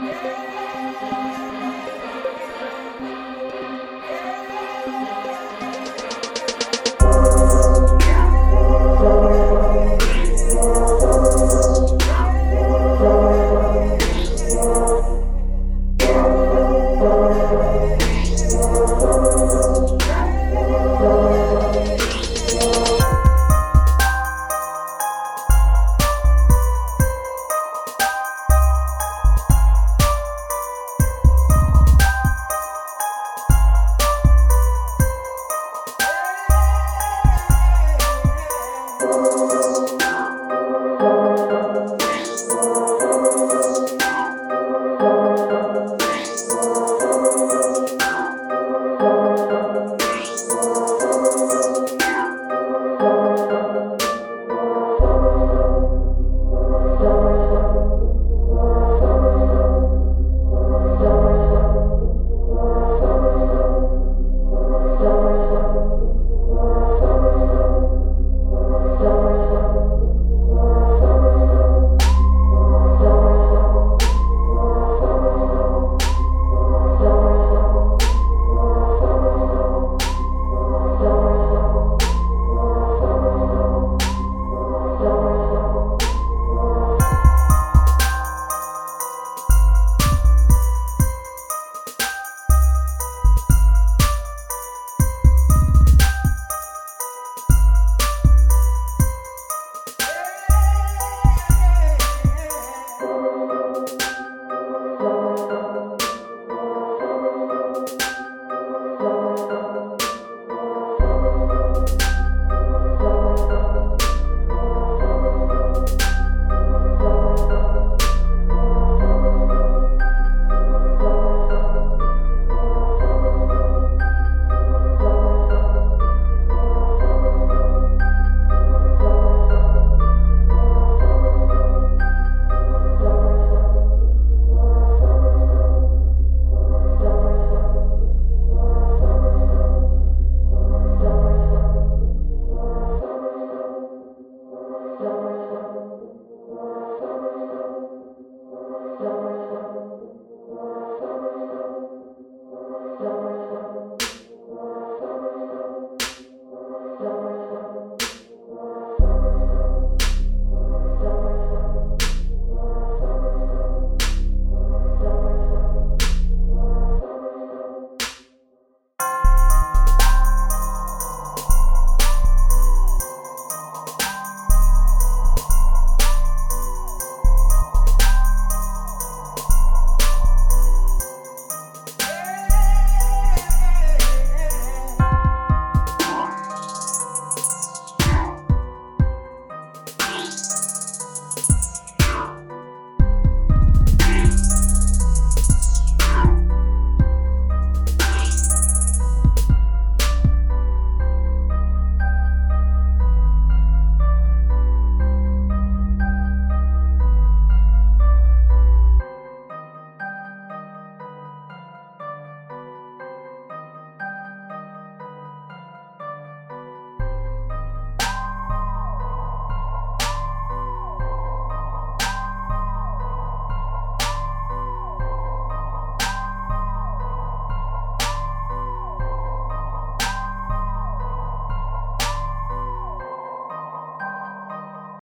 Música